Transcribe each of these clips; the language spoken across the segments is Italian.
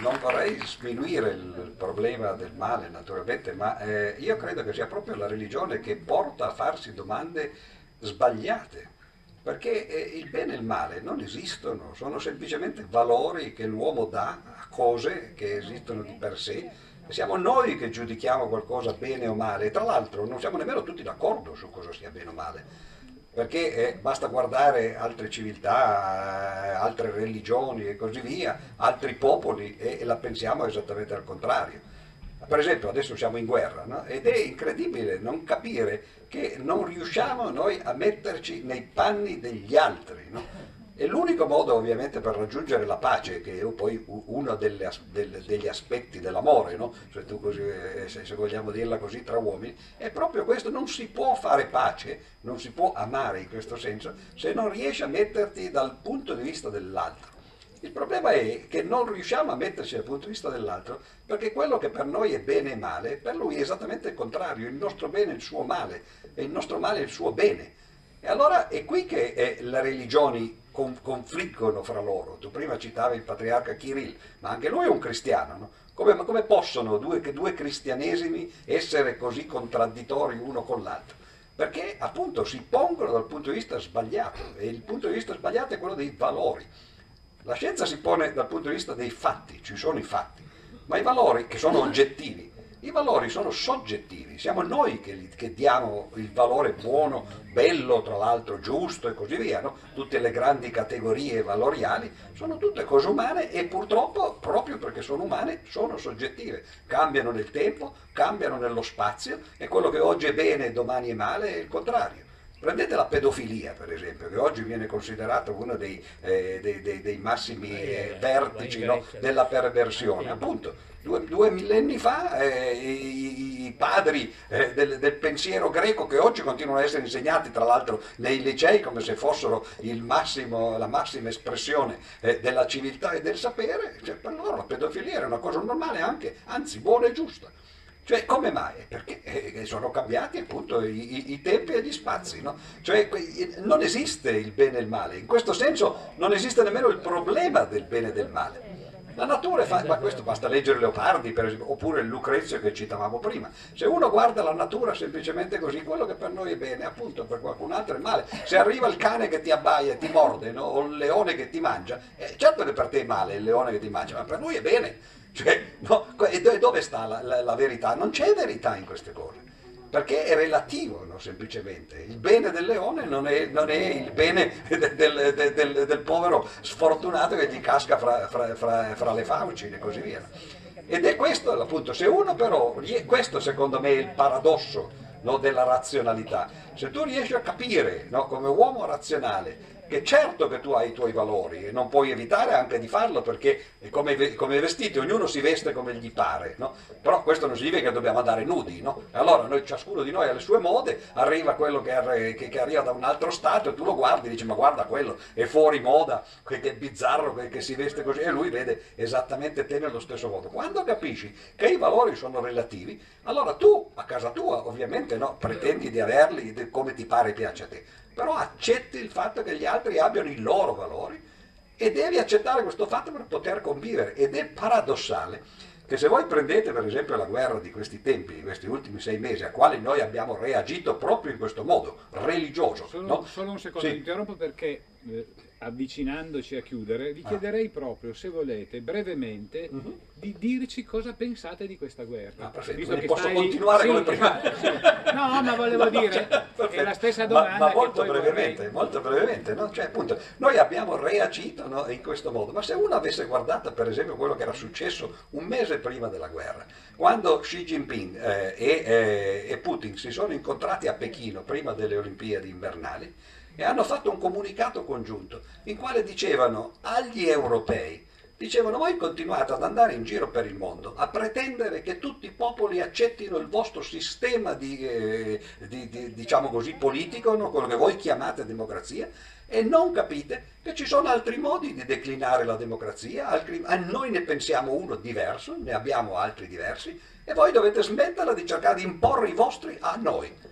non vorrei sminuire il problema del male naturalmente, ma eh, io credo che sia proprio la religione che porta a farsi domande sbagliate, perché eh, il bene e il male non esistono, sono semplicemente valori che l'uomo dà a cose che esistono di per sé. Siamo noi che giudichiamo qualcosa bene o male, tra l'altro non siamo nemmeno tutti d'accordo su cosa sia bene o male perché eh, basta guardare altre civiltà, eh, altre religioni e così via, altri popoli e, e, la pensiamo esattamente al contrario. Per esempio adesso siamo in guerra no? ed è incredibile non capire che non riusciamo noi a metterci nei panni degli altri. No? E l'unico modo ovviamente per raggiungere la pace, che è poi uno delle, del, degli aspetti dell'amore, no? cioè così, eh, se, se, vogliamo dirla così, tra uomini, è proprio questo, non si può fare pace, non si può amare in questo senso, se non riesci a metterti dal punto di vista dell'altro. Il problema è che non riusciamo a metterci dal punto di vista dell'altro perché quello che per noi è bene e male, per lui è esattamente il contrario, il nostro bene è il suo male e il nostro male è il suo bene. E allora è qui che eh, le religioni confliggono fra loro. Tu prima citavi il patriarca Kirill, ma anche lui è un cristiano, no? come, come, possono due, due cristianesimi essere così contraddittori uno con l'altro? Perché appunto si pongono dal punto di vista sbagliato e il punto di vista sbagliato è quello dei valori. La scienza si pone dal punto di vista dei fatti, ci sono i fatti, ma i valori che sono oggettivi i valori sono soggettivi, siamo noi che, che diamo il valore buono, bello, tra l'altro giusto e così via. No? Tutte le grandi categorie valoriali sono tutte cose umane e purtroppo, proprio perché sono umane, sono soggettive. Cambiano nel tempo, cambiano nello spazio e quello che oggi è bene e domani è male è il contrario. Prendete la pedofilia, per esempio, che oggi viene considerato uno dei, eh, dei, dei, dei massimi eh, vertici no, della perversione. Appunto, due, due millenni fa eh, i, i, padri eh, del, del, pensiero greco, che oggi continuano ad essere insegnati, tra l'altro, nei licei come se fossero massimo, la massima espressione eh, della civiltà e del sapere, cioè, per loro la pedofilia era una cosa normale anche, anzi buona e giusta. Cioè, come mai? Perché eh, sono cambiati appunto i, i, tempi e gli spazi, no? Cioè, non esiste il bene e il male, in questo senso non esiste nemmeno il problema del bene e del male. La natura fa, ma questo basta leggere Leopardi per esempio, oppure Lucrezio che citavamo prima. Se uno guarda la natura semplicemente così, quello che per noi è bene, appunto per qualcun altro è male. Se arriva il cane che ti abbaia e ti morde, no? o il leone che ti mangia, eh, certo che per te è male il leone che ti mangia, ma per lui è bene. Cioè, no, e dove sta la, la, la, verità? Non c'è verità in queste cose, perché è relativo no, semplicemente. Il bene del leone non è, non è il bene del, del, del, del, povero sfortunato che gli casca fra, fra, fra, fra le fauci e così via. Ed è questo appunto, se uno però, questo secondo me è il paradosso no, della razionalità, se tu riesci a capire come uomo razionale che certo che tu hai i tuoi valori e non puoi evitare anche di farlo perché come, come vestiti ognuno si veste come gli pare, no? però questo non significa che dobbiamo andare nudi, no? allora noi, ciascuno di noi ha le sue mode, arriva quello che, che, che, arriva da un altro stato e tu lo guardi e dici ma guarda quello è fuori moda, che, che è bizzarro che, che si veste così e lui vede esattamente te nello stesso modo. Quando capisci che i valori sono relativi, allora tu a casa tua ovviamente no, pretendi di averli come ti pare e piace a te però accetti il fatto che gli altri abbiano i loro valori e devi accettare questo fatto per poter convivere ed è paradossale che se voi prendete per esempio la guerra di questi tempi, di questi ultimi sei mesi, a quali noi abbiamo reagito proprio in questo modo, religioso. Solo, no? solo un secondo, sì. interrompo perché eh, avvicinandoci a chiudere, vi ah. chiederei proprio, se volete, brevemente, uh-huh. di dirci cosa pensate di questa guerra. Ah, perfetto, che posso stai... continuare sì, come prima? No, ma volevo no, dire, cioè, è la stessa domanda. Ma, ma molto brevemente, vorrei... molto brevemente, no? cioè, appunto, noi abbiamo reagito no, in questo modo, ma se uno avesse guardato per esempio quello che era successo un mese prima della guerra, quando Xi Jinping eh, e, eh, e Putin si sono incontrati a Pechino prima delle Olimpiadi invernali, e hanno fatto un comunicato congiunto in quale dicevano agli europei, dicevano voi continuate ad andare in giro per il mondo a pretendere che tutti i popoli accettino il vostro sistema di, eh, di, di diciamo così, politico, no? quello che voi chiamate democrazia, e non capite che ci sono altri modi di declinare la democrazia, altri, noi ne pensiamo uno diverso, ne abbiamo altri diversi, e voi dovete smetterla di cercare di imporre i vostri a noi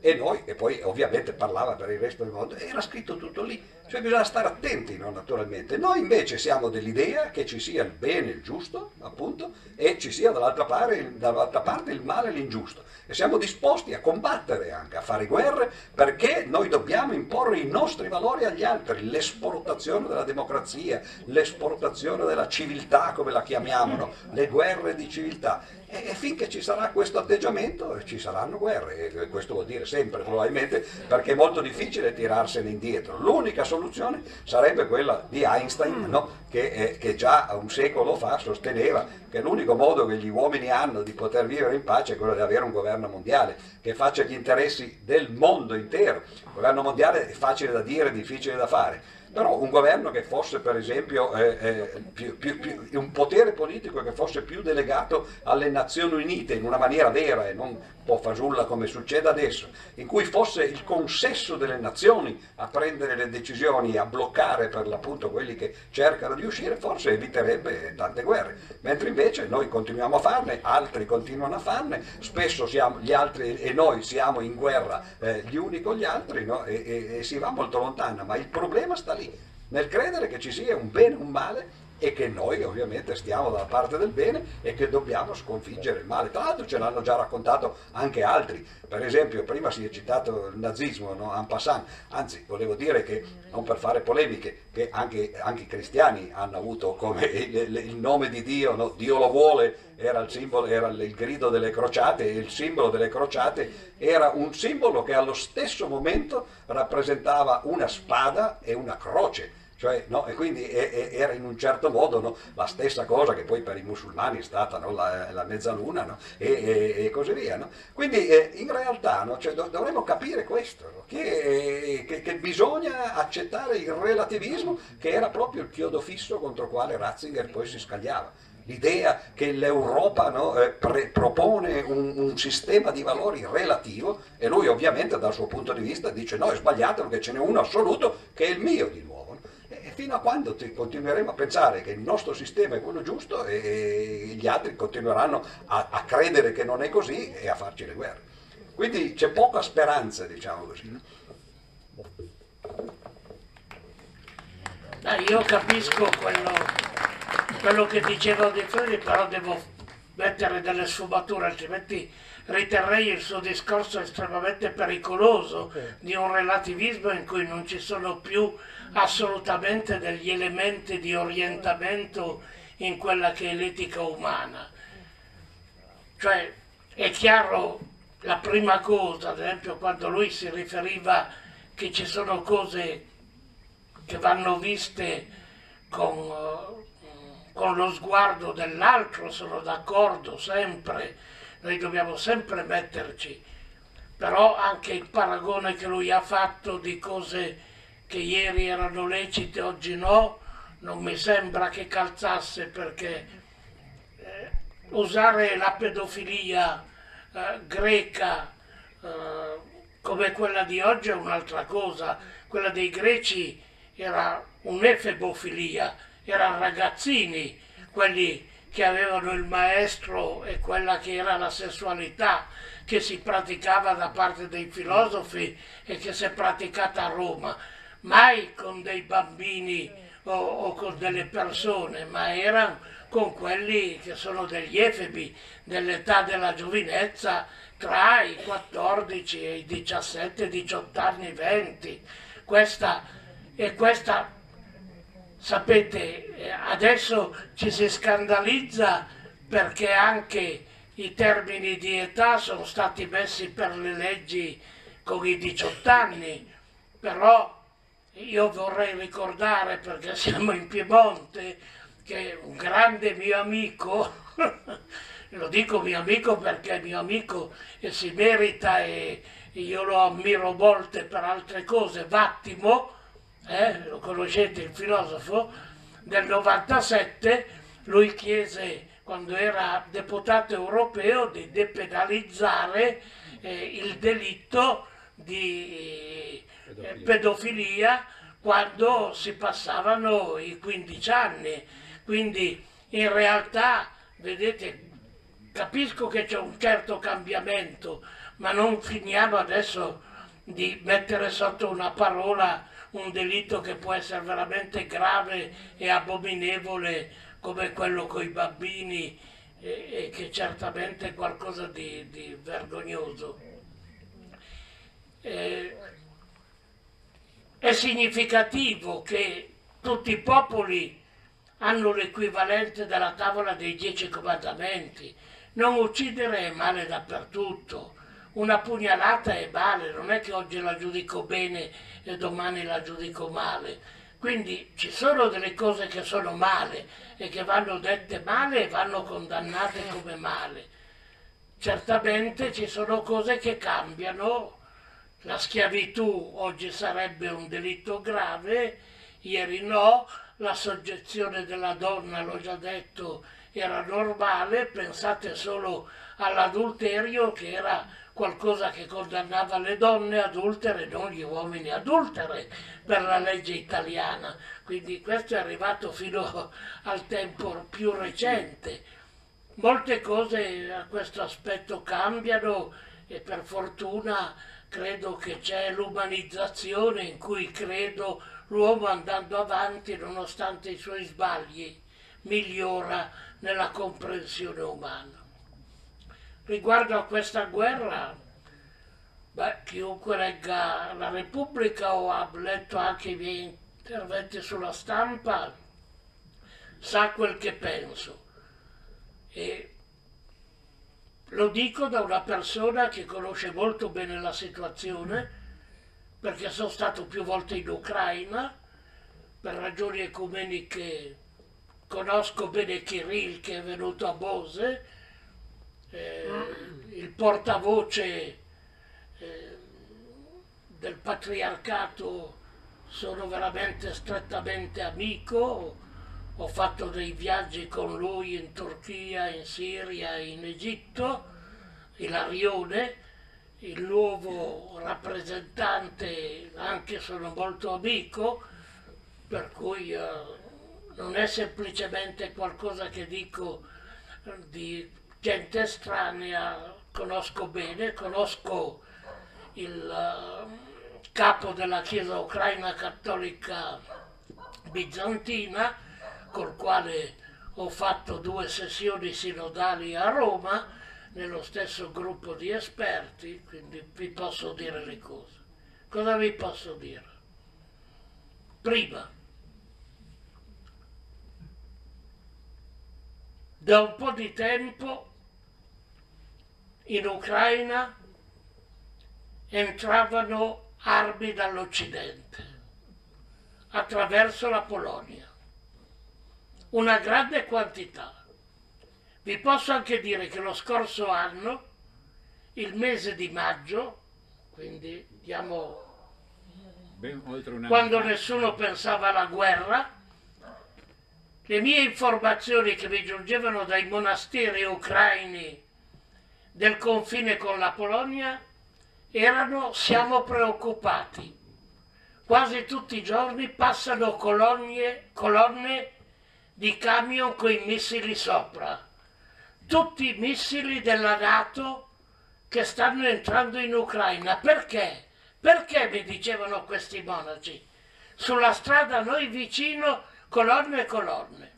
e noi, e poi ovviamente parlava per il resto del mondo, era scritto tutto lì. Cioè bisogna stare attenti, no, naturalmente. Noi invece siamo dell'idea che ci sia il bene, il giusto, appunto, e ci sia dall'altra parte, dall'altra parte il male e l'ingiusto. E siamo disposti a combattere anche, a fare guerre, perché noi dobbiamo imporre i nostri valori agli altri, l'esportazione della democrazia, l'esportazione della civiltà, come la chiamiamo, no? le guerre di civiltà. E, finché ci sarà questo atteggiamento ci saranno guerre, e questo vuol dire sempre probabilmente perché è molto difficile tirarsene indietro. L'unica soluzione sarebbe quella di Einstein, no? che, eh, che, già un secolo fa sosteneva che l'unico modo che gli uomini hanno di poter vivere in pace è quello di avere un governo mondiale che faccia gli interessi del mondo intero. Il governo mondiale è facile da dire, difficile da fare però un governo che fosse per esempio eh, eh, più, più, più, un potere politico che fosse più delegato alle Nazioni Unite in una maniera vera e non po' fasulla come succede adesso, in cui fosse il consesso delle nazioni a prendere le decisioni, a bloccare per l'appunto quelli che cercano di uscire, forse eviterebbe tante guerre. Mentre invece noi continuiamo a farne, altri continuano a farne, spesso siamo, gli altri e noi siamo in guerra eh, gli uni con gli altri no? e, e, e si va molto lontano, ma il problema sta lì, nel credere che ci sia un bene e un male e che noi ovviamente stiamo dalla parte del bene e che dobbiamo sconfiggere il male. Tra l'altro ce l'hanno già raccontato anche altri, per esempio prima si è citato il nazismo, no? en passant, anzi volevo dire che, non per fare polemiche, che anche, anche i cristiani hanno avuto come il, il nome di Dio, no? Dio lo vuole, era il, simbolo, era il grido delle crociate il simbolo delle crociate era un simbolo che allo stesso momento rappresentava una spada e una croce cioè, no? E quindi è, è, era in un certo modo no? la stessa cosa che poi per i musulmani è stata no? la, la, mezzaluna e, e, così via. Quindi eh, in realtà cioè, do, dovremmo capire questo, che, che, che, bisogna accettare il relativismo che era proprio il chiodo fisso contro il quale Ratzinger poi si scagliava l'idea che l'Europa no, eh, pre- propone un, un, sistema di valori relativo e lui ovviamente dal suo punto di vista dice no è sbagliato perché ce n'è uno assoluto che è il mio di nuovo fino a quando continueremo a pensare che il nostro sistema è quello giusto e gli altri continueranno a, a credere che non è così e a farci le guerre. Quindi c'è poca speranza, diciamo così. Dai, io capisco quello, quello che diceva De Freddi, però devo mettere delle sfumature, altrimenti riterrei il suo discorso estremamente pericoloso di un relativismo in cui non ci sono più assolutamente degli elementi di orientamento in quella che è l'etica umana. Cioè è chiaro la prima cosa, ad esempio quando lui si riferiva che ci sono cose che vanno viste con, uh, con lo sguardo dell'altro, sono d'accordo sempre, noi dobbiamo sempre metterci, però anche il paragone che lui ha fatto di cose che ieri erano lecite, oggi no, non mi sembra che calzasse perché eh, usare la pedofilia eh, greca eh, come quella di oggi è un'altra cosa, quella dei greci era un'efebofilia, erano ragazzini, quelli che avevano il maestro e quella che era la sessualità che si praticava da parte dei filosofi e che si è praticata a Roma mai con dei bambini o, o con delle persone, ma erano con quelli che sono degli efebi dell'età della giovinezza tra i 14 e i 17, 18 anni, 20. Questa, e questa, sapete, adesso ci si scandalizza perché anche i termini di età sono stati messi per le leggi con i 18 anni, però io vorrei ricordare, perché siamo in Piemonte, che un grande mio amico, lo dico mio amico perché è mio amico e si merita e io lo ammiro molte per altre cose, Vattimo, eh, lo conoscete il filosofo, del 97 lui chiese quando era deputato europeo di depenalizzare eh, il delitto di pedofilia. pedofilia quando si passavano i 15 anni. Quindi in realtà, vedete, capisco che c'è un certo cambiamento, ma non finiamo adesso di mettere sotto una parola un delitto che può essere veramente grave e abominevole come quello con i bambini e, e che certamente è qualcosa di, di vergognoso. Eh, è significativo che tutti i popoli hanno l'equivalente della tavola dei dieci comandamenti. Non uccidere è male dappertutto. Una pugnalata è male, non è che oggi la giudico bene e domani la giudico male. Quindi ci sono delle cose che sono male e che vanno dette male e vanno condannate come male. Certamente ci sono cose che cambiano. La schiavitù oggi sarebbe un delitto grave, ieri no, la soggezione della donna, l'ho già detto, era normale, pensate solo all'adulterio che era qualcosa che condannava le donne adultere, non gli uomini adultere per la legge italiana. Quindi questo è arrivato fino al tempo più recente. Molte cose a questo aspetto cambiano e per fortuna credo che c'è l'umanizzazione in cui credo l'uomo andando avanti nonostante i suoi sbagli migliora nella comprensione umana. Riguardo a questa guerra, beh, chiunque legga la Repubblica o ha letto anche i miei interventi sulla stampa sa quel che penso. E lo dico da una persona che conosce molto bene la situazione perché sono stato più volte in Ucraina, per ragioni ecumeniche conosco bene Kirill che è venuto a Bose, eh, il portavoce eh, del patriarcato sono veramente strettamente amico, ho fatto dei viaggi con lui in Turchia, in Siria, in Egitto, Ilarione, il nuovo rappresentante anche sono molto amico, per cui eh, non è semplicemente qualcosa che dico di gente estranea, conosco bene, conosco il uh, capo della Chiesa ucraina cattolica bizantina, col quale ho fatto due sessioni sinodali a Roma, nello stesso gruppo di esperti, quindi vi posso dire le cose. Cosa vi posso dire? Prima, da un po' di tempo in Ucraina entravano armi dall'Occidente attraverso la Polonia, una grande quantità. Vi posso anche dire che lo scorso anno, il mese di maggio, quindi diamo quando nessuno pensava alla guerra, le mie informazioni che mi giungevano dai monasteri ucraini del confine con la Polonia erano siamo preoccupati. Quasi tutti i giorni passano colonne, colonne di camion con i missili sopra tutti i missili della Nato che stanno entrando in Ucraina. Perché? Perché mi dicevano questi monaci? Sulla strada noi vicino colonne e colonne.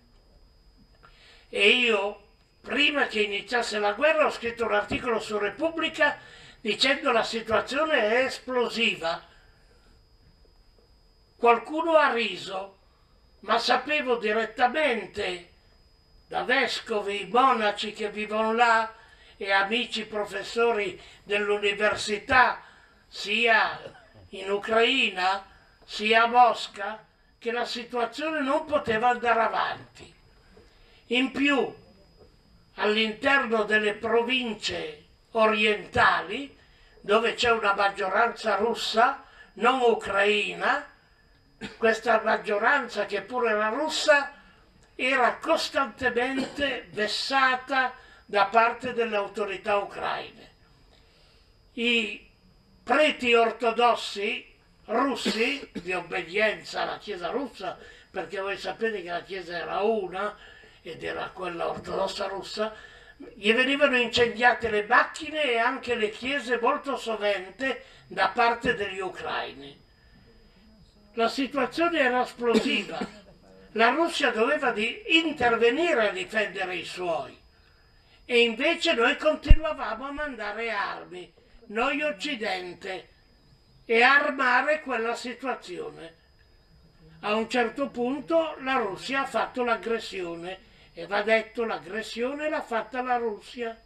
E io, prima che iniziasse la guerra, ho scritto un articolo su Repubblica dicendo la situazione è esplosiva. Qualcuno ha riso, ma sapevo direttamente da vescovi, monaci che vivono là e amici professori dell'università, sia in Ucraina sia a Mosca, che la situazione non poteva andare avanti. In più, all'interno delle province orientali, dove c'è una maggioranza russa, non ucraina, questa maggioranza che pure era russa era costantemente vessata da parte delle autorità ucraine. I preti ortodossi russi di obbedienza alla Chiesa russa, perché voi sapete che la Chiesa era una ed era quella ortodossa russa, gli venivano incendiate le macchine e anche le chiese molto sovente da parte degli ucraini. la situazione era esplosiva. La Russia doveva intervenire a difendere i suoi e invece noi continuavamo a mandare armi, noi Occidente, e armare quella situazione. A un certo punto la Russia ha fatto l'aggressione e va detto l'aggressione l'ha fatta la Russia.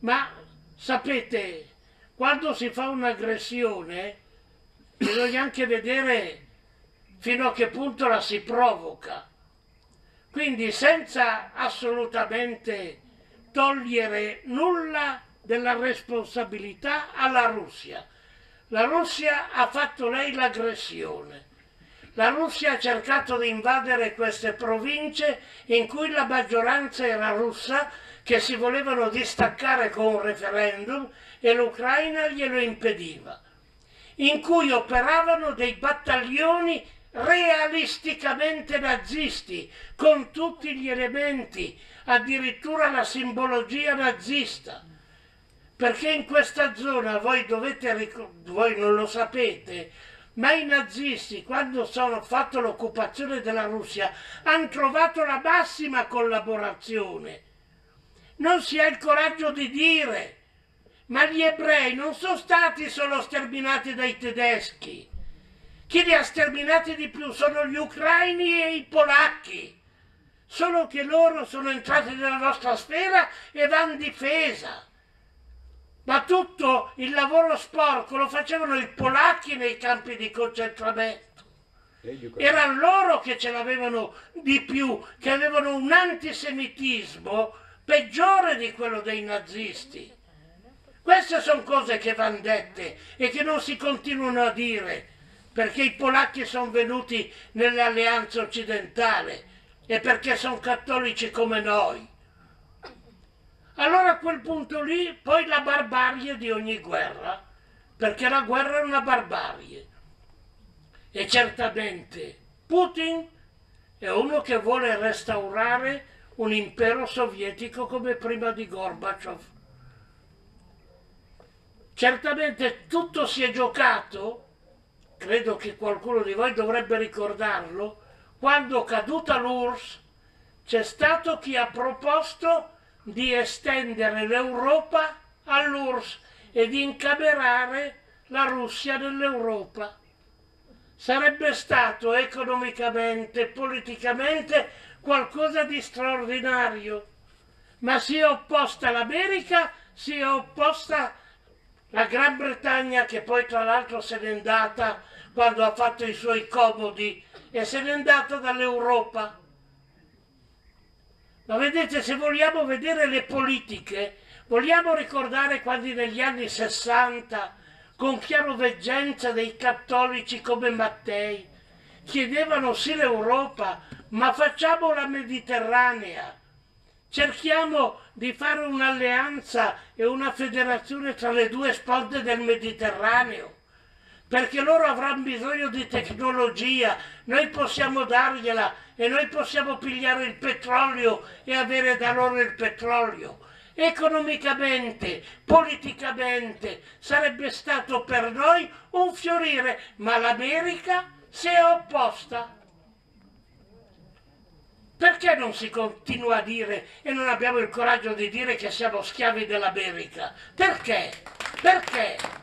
Ma sapete, quando si fa un'aggressione bisogna anche vedere fino a che punto la si provoca. Quindi senza assolutamente togliere nulla della responsabilità alla Russia. La Russia ha fatto lei l'aggressione. La Russia ha cercato di invadere queste province in cui la maggioranza era russa, che si volevano distaccare con un referendum e l'Ucraina glielo impediva, in cui operavano dei battaglioni realisticamente nazisti, con tutti gli elementi, addirittura la simbologia nazista. Perché in questa zona voi dovete voi non lo sapete, ma i nazisti, quando hanno fatto l'occupazione della Russia, hanno trovato la massima collaborazione. Non si ha il coraggio di dire, ma gli ebrei non sono stati solo sterminati dai tedeschi chi li ha sterminati di più sono gli ucraini e i polacchi. Solo che loro sono entrati nella nostra sfera e vanno difesa. Ma tutto il lavoro sporco lo facevano i polacchi nei campi di concentramento. Erano loro che ce l'avevano di più, che avevano un antisemitismo peggiore di quello dei nazisti. Queste sono cose che vanno dette e che non si continuano a dire perché i polacchi sono venuti nell'alleanza occidentale e perché sono cattolici come noi. Allora a quel punto lì poi la barbarie di ogni guerra, perché la guerra è una barbarie. E certamente Putin è uno che vuole restaurare un impero sovietico come prima di Gorbaciov. Certamente tutto si è giocato credo che qualcuno di voi dovrebbe ricordarlo, quando caduta l'URSS c'è stato chi ha proposto di estendere l'Europa all'URSS e di incamerare la Russia nell'Europa. Sarebbe stato economicamente, politicamente qualcosa di straordinario, ma si è opposta l'America, si è opposta la Gran Bretagna che poi tra l'altro se n'è andata quando ha fatto i suoi comodi e se n'è andata dall'Europa. Ma vedete, se vogliamo vedere le politiche, vogliamo ricordare quando negli anni 60, con chiaroveggenza dei cattolici come Mattei, chiedevano sì l'Europa, ma facciamo la Mediterranea. Cerchiamo di fare un'alleanza e una federazione tra le due sponde del Mediterraneo perché loro avranno bisogno di tecnologia, noi possiamo dargliela e noi possiamo pigliare il petrolio e avere da loro il petrolio. Economicamente, politicamente sarebbe stato per noi un fiorire, ma l'America si è opposta. Perché non si continua a dire e non abbiamo il coraggio di dire che siamo schiavi dell'America? Perché? Perché?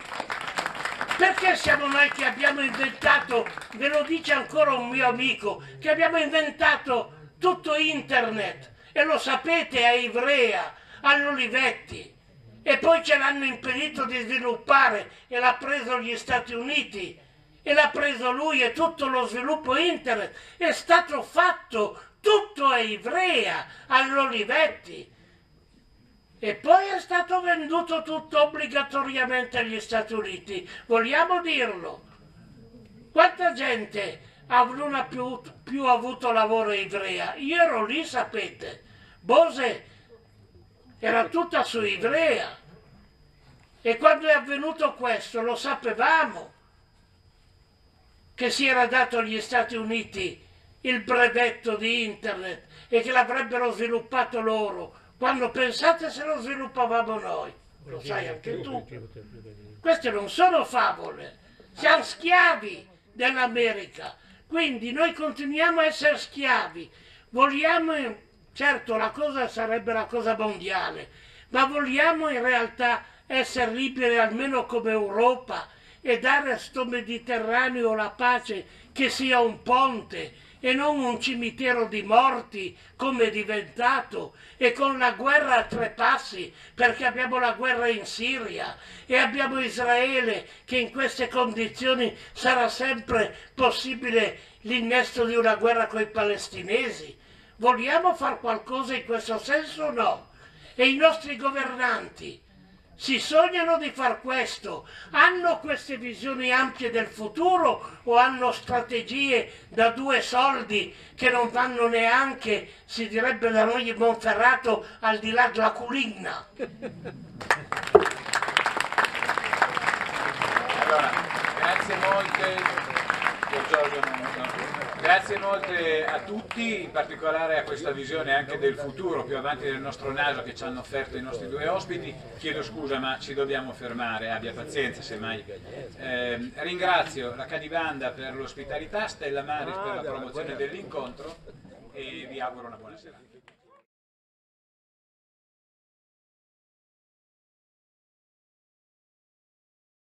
Perché siamo noi che abbiamo inventato, ve lo dice ancora un mio amico, che abbiamo inventato tutto internet? E lo sapete a Ivrea, all'Olivetti e poi ce l'hanno impedito di sviluppare e l'ha preso gli Stati Uniti e l'ha preso lui e tutto lo sviluppo internet. È stato fatto tutto a Ivrea, all'Olivetti e poi è stato venduto tutto obbligatoriamente agli Stati Uniti. Vogliamo dirlo? Quanta gente non ha più, più avuto lavoro a Ivrea? Io ero lì, sapete. Bose era tutta su Ivrea. E quando è avvenuto questo lo sapevamo che si era dato agli Stati Uniti il brevetto di internet e che l'avrebbero sviluppato loro quando pensate se lo sviluppavamo noi, lo sai anche tu. Queste non sono favole, siamo schiavi dell'America. Quindi noi continuiamo a essere schiavi, vogliamo, certo la cosa sarebbe la cosa mondiale, ma vogliamo in realtà essere liberi almeno come Europa e dare a sto Mediterraneo la pace che sia un ponte e non un cimitero di morti come è diventato e con la guerra a tre passi perché abbiamo la guerra in Siria e abbiamo Israele che in queste condizioni sarà sempre possibile l'innesto di una guerra con i palestinesi. Vogliamo fare qualcosa in questo senso o no? E i nostri governanti si sognano di far questo? Hanno queste visioni ampie del futuro o hanno strategie da due soldi che non vanno neanche, si direbbe da noi in Monferrato, al di là della culinna? Allora, grazie molte. Grazie molte a tutti, in particolare a questa visione anche del futuro più avanti del nostro naso che ci hanno offerto i nostri due ospiti. Chiedo scusa ma ci dobbiamo fermare, abbia pazienza semmai. Eh, ringrazio la Cadibanda per l'ospitalità, Stella Maris per la promozione dell'incontro e vi auguro una buona serata.